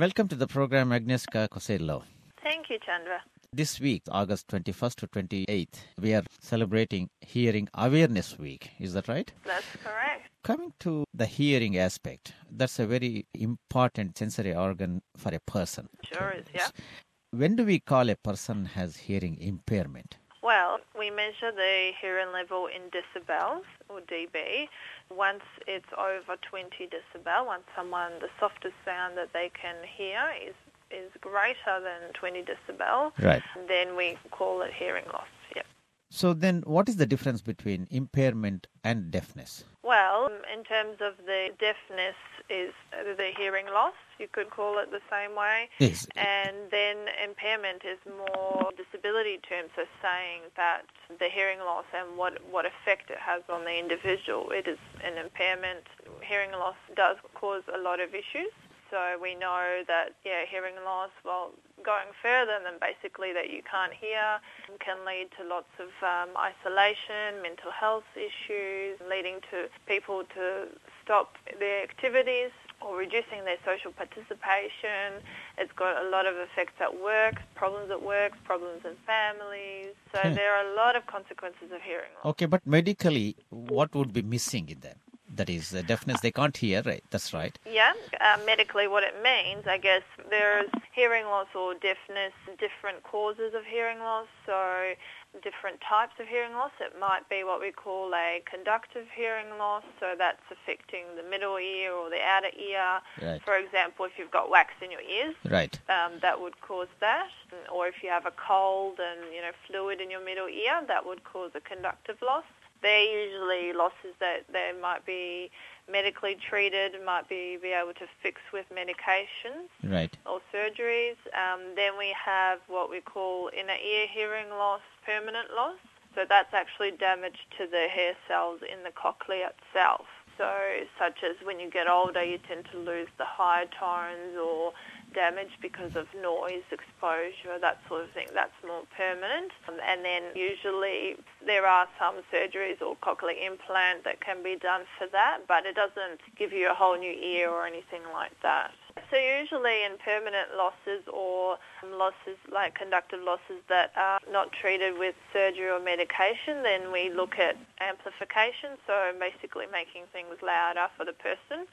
Welcome to the program, Agnieszka Kosello. Thank you, Chandra. This week, August 21st to 28th, we are celebrating Hearing Awareness Week. Is that right? That's correct. Coming to the hearing aspect, that's a very important sensory organ for a person. Sure is, yeah. When do we call a person has hearing impairment? Well, we measure the hearing level in decibels, or dB. Once it's over 20 decibel, once someone, the softest sound that they can hear is, is greater than 20 decibel, Right. then we call it hearing loss, yeah. So then, what is the difference between impairment and deafness? Well, in terms of the deafness is the hearing loss, you could call it the same way. Yes. And then impairment is more disability terms, so saying that the hearing loss and what, what effect it has on the individual. It is an impairment. Hearing loss does cause a lot of issues. So we know that, yeah, hearing loss, well, going further than basically that you can't hear can lead to lots of um, isolation, mental health issues, leading to people to stop their activities or reducing their social participation. It's got a lot of effects at work, problems at work, problems in families. So Hmm. there are a lot of consequences of hearing loss. Okay, but medically, what would be missing in them? That is uh, deafness, they can't hear, right? That's right. Yeah, uh, medically what it means, I guess there's hearing loss or deafness, different causes of hearing loss, so different types of hearing loss. It might be what we call a conductive hearing loss, so that's affecting the middle ear or the outer ear. Right. For example, if you've got wax in your ears, Right. um, that would cause that. Or if you have a cold and you know fluid in your middle ear, that would cause a conductive loss. They're usually losses that they might be medically treated, might be be able to fix with medications Right. or surgeries. Um, then we have what we call inner ear hearing loss, permanent loss. So that's actually damage to the hair cells in the cochlea itself. So such as when you get older, you tend to lose the high tones or damage because of noise exposure, that sort of thing. That's more permanent. Um, and then usually there are some surgeries or cochlear implant that can be done for that, but it doesn't give you a whole new ear or anything like that. So usually in permanent losses or losses like conductive losses that are not treated with surgery or medication, then we look at amplification, so basically making things louder for the person.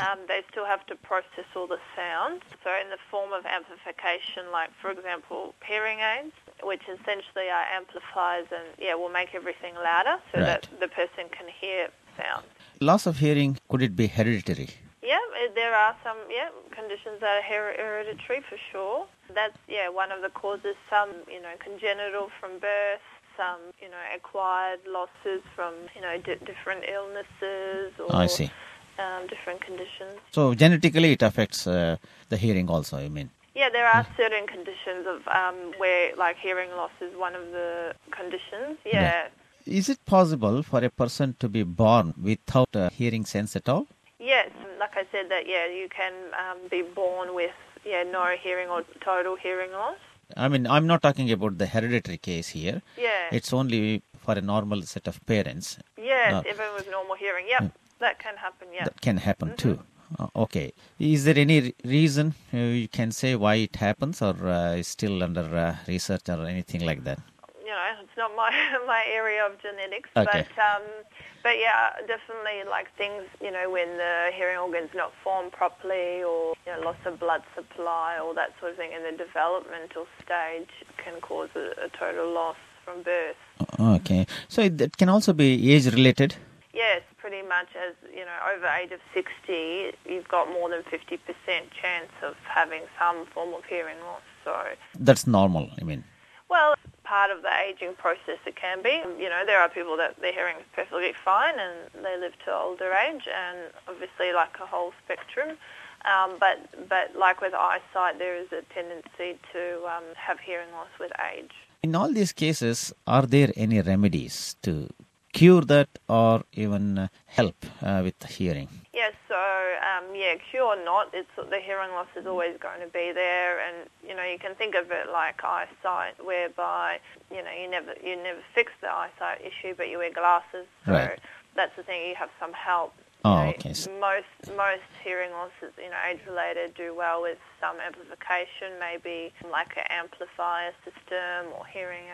Um, they still have to process all the sounds. So in the form of amplification, like for example hearing aids, which essentially are amplifiers and yeah will make everything louder so that the person can hear sounds. Loss of hearing, could it be hereditary? Yeah, uh, there are some yeah conditions that are her- hereditary for sure. That's yeah one of the causes. Some you know congenital from birth, some you know acquired losses from you know di- different illnesses or I see. Um, different conditions. So genetically, it affects uh, the hearing also, I mean. Yeah, there are certain conditions of um, where like hearing loss is one of the conditions. Yeah. Is it possible for a person to be born without a hearing sense at all? Yes, like I said, that yeah, you can um, be born with yeah no hearing or total hearing loss. I mean, I'm not talking about the hereditary case here. Yeah. It's only for a normal set of parents. Yes, No. even with normal hearing. Yep, that can happen. Yeah. That can happen too. Uh, okay. Is there any re- reason uh, you can say why it happens or uh, is still under uh, research or anything like that? You know, it's not my my area of genetics, Okay. but um, but yeah, definitely like things. You know, when the hearing organ's not formed properly, or you know, loss of blood supply, or that sort of thing in the developmental stage can cause a, a total loss from birth. Okay. So it, it can also be age related. Yes, pretty much as, you know, over age of 60, you've got more than 50% chance of having some form of hearing loss. So, That's normal, I mean. well, part of the aging process it can be. You know, there are people that their hearing is perfectly fine and they live to older age and obviously like a whole spectrum. Um, but, but like with eyesight, there is a tendency to um, have hearing loss with age. In all these cases, are there any remedies to cure that or even uh, help uh, with hearing? Yes, so um, yeah, cure or not, it's the hearing loss is always going to be there, and you know you can think of it like eyesight, whereby you know you never you never fix the eyesight issue, but you wear glasses, so Right. that's the thing. You have some help Oh, know, okay. Most most hearing losses, you know, age related, do well with some amplification, maybe like an amplifier system or hearing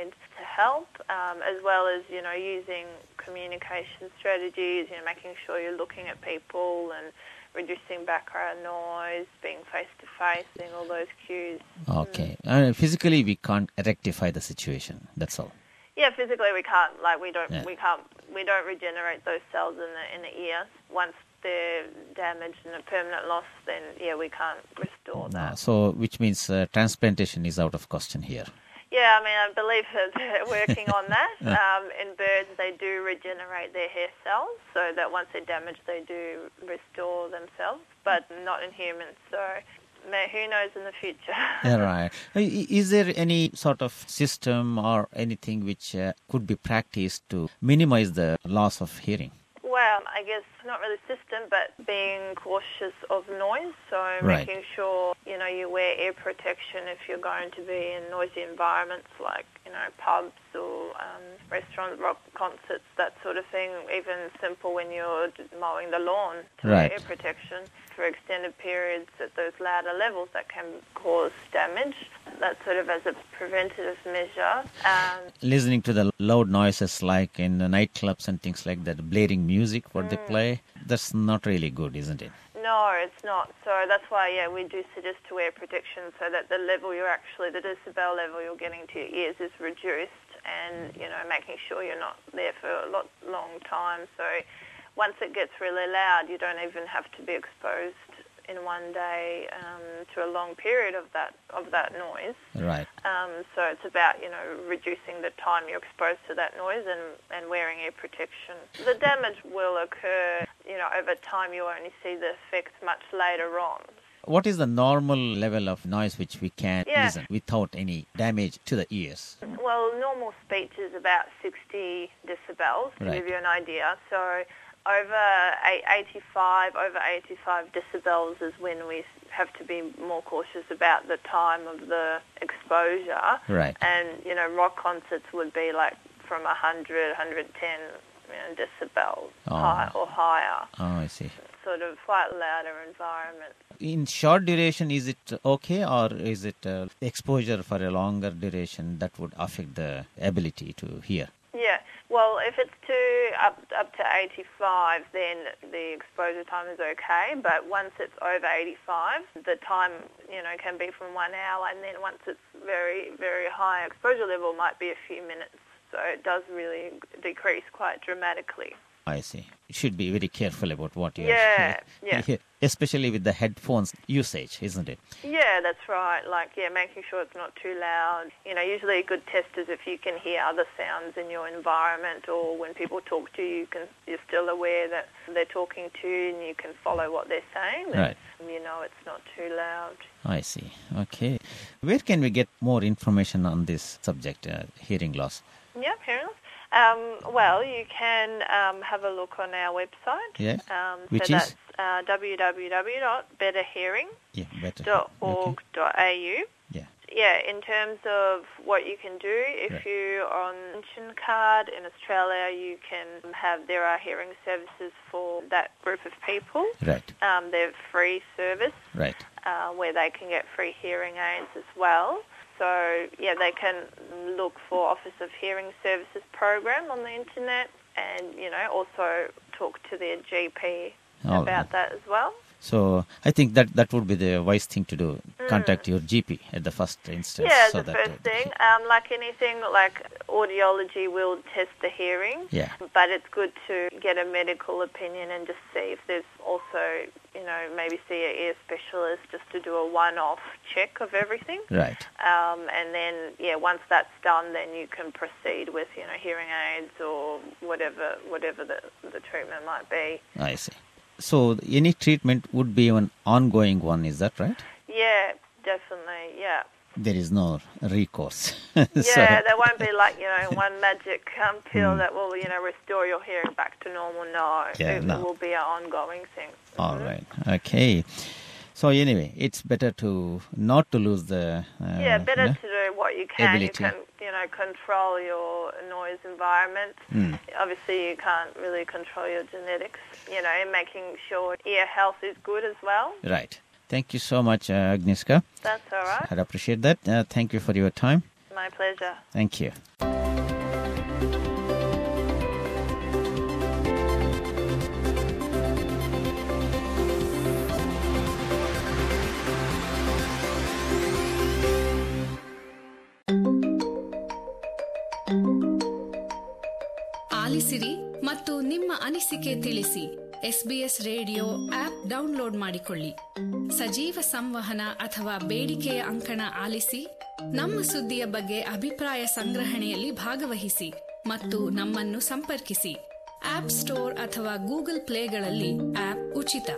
aids to help, um, as well as you know using communication strategies. You know, making sure you're looking at people and reducing background noise, being face to face, seeing all those cues. Okay. Uh, physically, we can't rectify the situation. That's all. Yeah, physically we can't like we don't Yeah. we can't we don't regenerate those cells in the in the ear. Once they're damaged and a permanent loss, then yeah, we can't restore that. so, which means uh, transplantation is out of question here. Yeah, I mean, I believe that they're working on that. Um, in birds, they do regenerate their hair cells, so that once they're damaged, they do restore themselves, but not in humans. So, who knows in the future? Yeah, right. Is there any sort of system or anything which uh, could be practiced to minimize the loss of hearing? Well, I guess not really system, but being cautious of noise. So Right. making sure you know you wear ear protection if you're going to be in noisy environments like you know pubs or um, restaurants, rock concerts, that sort of thing. Even simple when you're mowing the lawn to wear Right. ear protection for extended periods at those louder levels that can cause damage. That sort of as a preventative measure. Um, Listening to the loud noises like in the nightclubs and things like that, blaring music, what they play, that's not really good, isn't it? No, it's not. So that's why, yeah, we do suggest to wear protection so that the level you're actually, the decibel level you're getting to your ears is reduced and, you know, making sure you're not there for a lot, long time. So once it gets really loud, you don't even have to be exposed in one day um, to a long period of that, of that noise. Right. Um, so it's about, you know, reducing the time you're exposed to that noise and, and wearing ear protection. The damage will occur, you know, over time. You only see the effects much later on. What is the normal level of noise which we can Yeah. listen without any damage to the ears? Well, normal speech is about 60 decibels, to Right. give you an idea. So over 85, over 85 decibels is when we have to be more cautious about the time of the exposure. Right. And, you know, rock concerts would be like from 100, 110 know, decibels Oh. high or higher, Oh, I see. sort of quite louder environment. In short duration, is it okay, or is it uh, exposure for a longer duration that would affect the ability to hear? Yeah. Well, if it's to up up to 85, then the exposure time is okay. But once it's over 85, the time you know can be from one hour, and then once it's very very high exposure level, might be a few minutes. So it does really decrease quite dramatically. I see. You should be very careful about what you Yeah, yeah. Especially with the headphones usage, isn't it? Yeah, that's right. Like, yeah, making sure it's not too loud. You know, usually a good test is if you can hear other sounds in your environment or when people talk to you, you can, you're still aware that they're talking to you and you can follow what they're saying. Right. You know it's not too loud. I see. Okay. Where can we get more information on this subject, uh, hearing loss? Yeah, parents. Um, well, you can um, have a look on our website. Yeah. Um, Which so is? that's uh, www.betterhearing.org.au. Yeah, better. Okay. Yeah. Yeah, in terms of what you can do, if you're on pension card in Australia, you can have there are hearing services for that group of people. Right. Um, they're free service Right. uh, where they can get free hearing aids as well. So yeah, they can look for Office of Hearing Services program on the internet, and you know also talk to their GP All about right. that as well. So I think that that would be the wise thing to do. Contact your GP at the first instance. Mm. Yeah, so the first thing. Um, like anything, like audiology will test the hearing. Yeah. But it's good to get a medical opinion and just see if there's also, you know, maybe see an ear specialist just to do a one-off check of everything. Right. Um, and then, yeah, once that's done, then you can proceed with, you know, hearing aids or whatever, whatever the, the treatment might be. I see. So any treatment would be an ongoing one, is that right? Yeah, definitely. Yeah. There is no recourse. Yeah, So- there won't be like you know one magic um, pill Hmm. that will you know restore your hearing back to normal. No, Yeah, it, no. will be an ongoing thing. All Mhm. right. Okay. So anyway, it's better to not to lose the uh, yeah, better you know, to do what you can. ability. You can, you know, control your noise environment. Mm. Obviously, you can't really control your genetics. You know, making sure ear health is good as well. right. Thank you so much, uh, Agnieszka. That's all right. I'd appreciate that. Uh, thank you for your time. My pleasure. Thank you. ಆಲಿಸಿರಿ ಮತ್ತು ನಿಮ್ಮ ಅನಿಸಿಕೆ ತಿಳಿಸಿ SBS radio app download ಮಾಡಿಕೊಳ್ಳಿ. ಸಜೀವ ಸಂವಹನ ಅಥವಾ ಬೇಡಿಕೆಯ ಅಂಕಣ ಆಲಿಸಿ, ನಮ್ಮ ಸುದ್ದಿಯ ಬಗ್ಗೆ ಅಭಿಪ್ರಾಯ ಸಂಗ್ರಹಣೆಯಲ್ಲಿ ಭಾಗವಹಿಸಿ ಮತ್ತು ನಮ್ಮನ್ನು ಸಂಪರ್ಕಿಸಿ. ಆಪ್ ಸ್ಟೋರ್ ಅಥವಾ ಗೂಗಲ್ ಪ್ಲೇಗಳಲ್ಲಿ ಆಪ್ ಉಚಿತ.